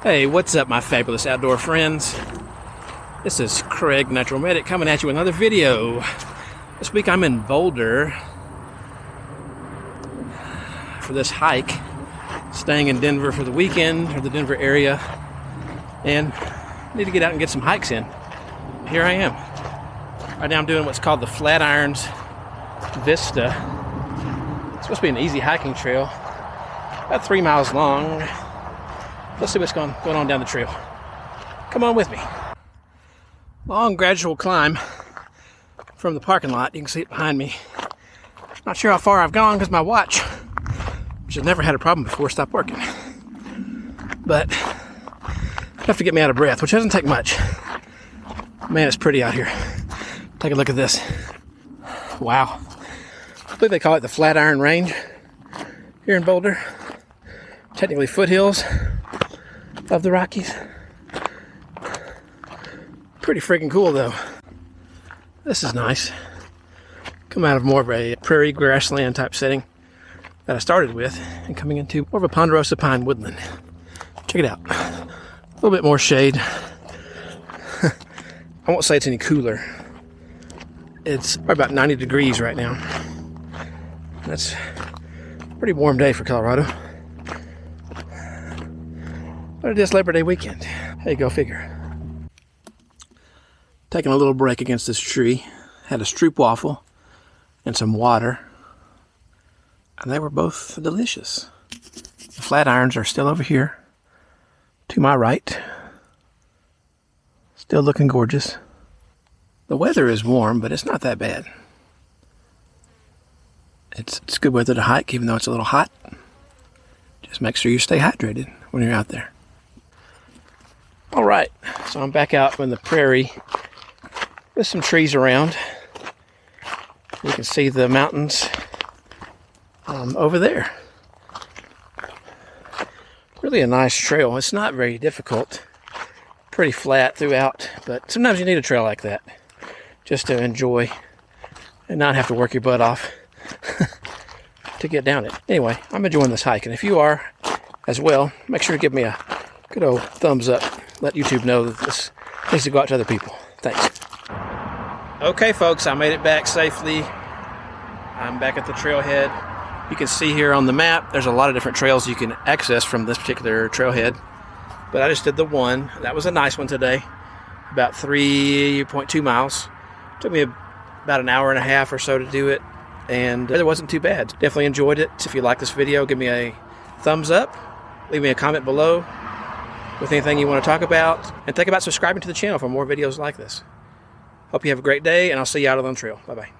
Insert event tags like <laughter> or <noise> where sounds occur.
Hey, what's up, my fabulous outdoor friends? This is Craig Natural Medic coming at you with another video. This week I'm in Boulder for this hike, staying in Denver for the weekend or the Denver area, and need to get out and get some hikes in. Here I am. Right now I'm doing what's called the Flatirons Vista. It's supposed to be an easy hiking trail, about three miles long. Let's see what's going, going on down the trail. Come on with me. Long, gradual climb from the parking lot. You can see it behind me. Not sure how far I've gone because my watch, which has never had a problem before, stopped working. But enough to get me out of breath, which doesn't take much. Man, it's pretty out here. Take a look at this. Wow. I believe they call it the Flatiron Range here in Boulder. Technically foothills of the Rockies. Pretty freaking cool though. This is nice. Come out of more of a prairie grassland type setting that I started with and coming into more of a ponderosa pine woodland. Check it out. A little bit more shade. <laughs> I won't say it's any cooler. It's about 90 degrees right now. That's a pretty warm day for Colorado. But it is Labor Day weekend. Hey, go figure. Taking a little break against this tree. Had a stroopwafel and some water. And they were both delicious. The Flatirons are still over here to my right. Still looking gorgeous. The weather is warm, but it's not that bad. It's, it's good weather to hike, even though it's a little hot. Just make sure you stay hydrated when you're out there. All right, so I'm back out in the prairie with some trees around. You can see the mountains um, over there. Really a nice trail. It's not very difficult, pretty flat throughout, but sometimes you need a trail like that just to enjoy and not have to work your butt off <laughs> to get down it. Anyway, I'm enjoying this hike, and if you are as well, make sure to give me a good old thumbs up let YouTube know that this needs to go out to other people. Thanks. Okay, folks, I made it back safely. I'm back at the trailhead. You can see here on the map, there's a lot of different trails you can access from this particular trailhead. But I just did the one. That was a nice one today. About 3.2 miles. Took me about an hour and a half or so to do it. And it wasn't too bad. Definitely enjoyed it. If you like this video, give me a thumbs up. Leave me a comment below with anything you want to talk about. And think about subscribing to the channel for more videos like this. Hope you have a great day, and I'll see you out on the trail. Bye bye.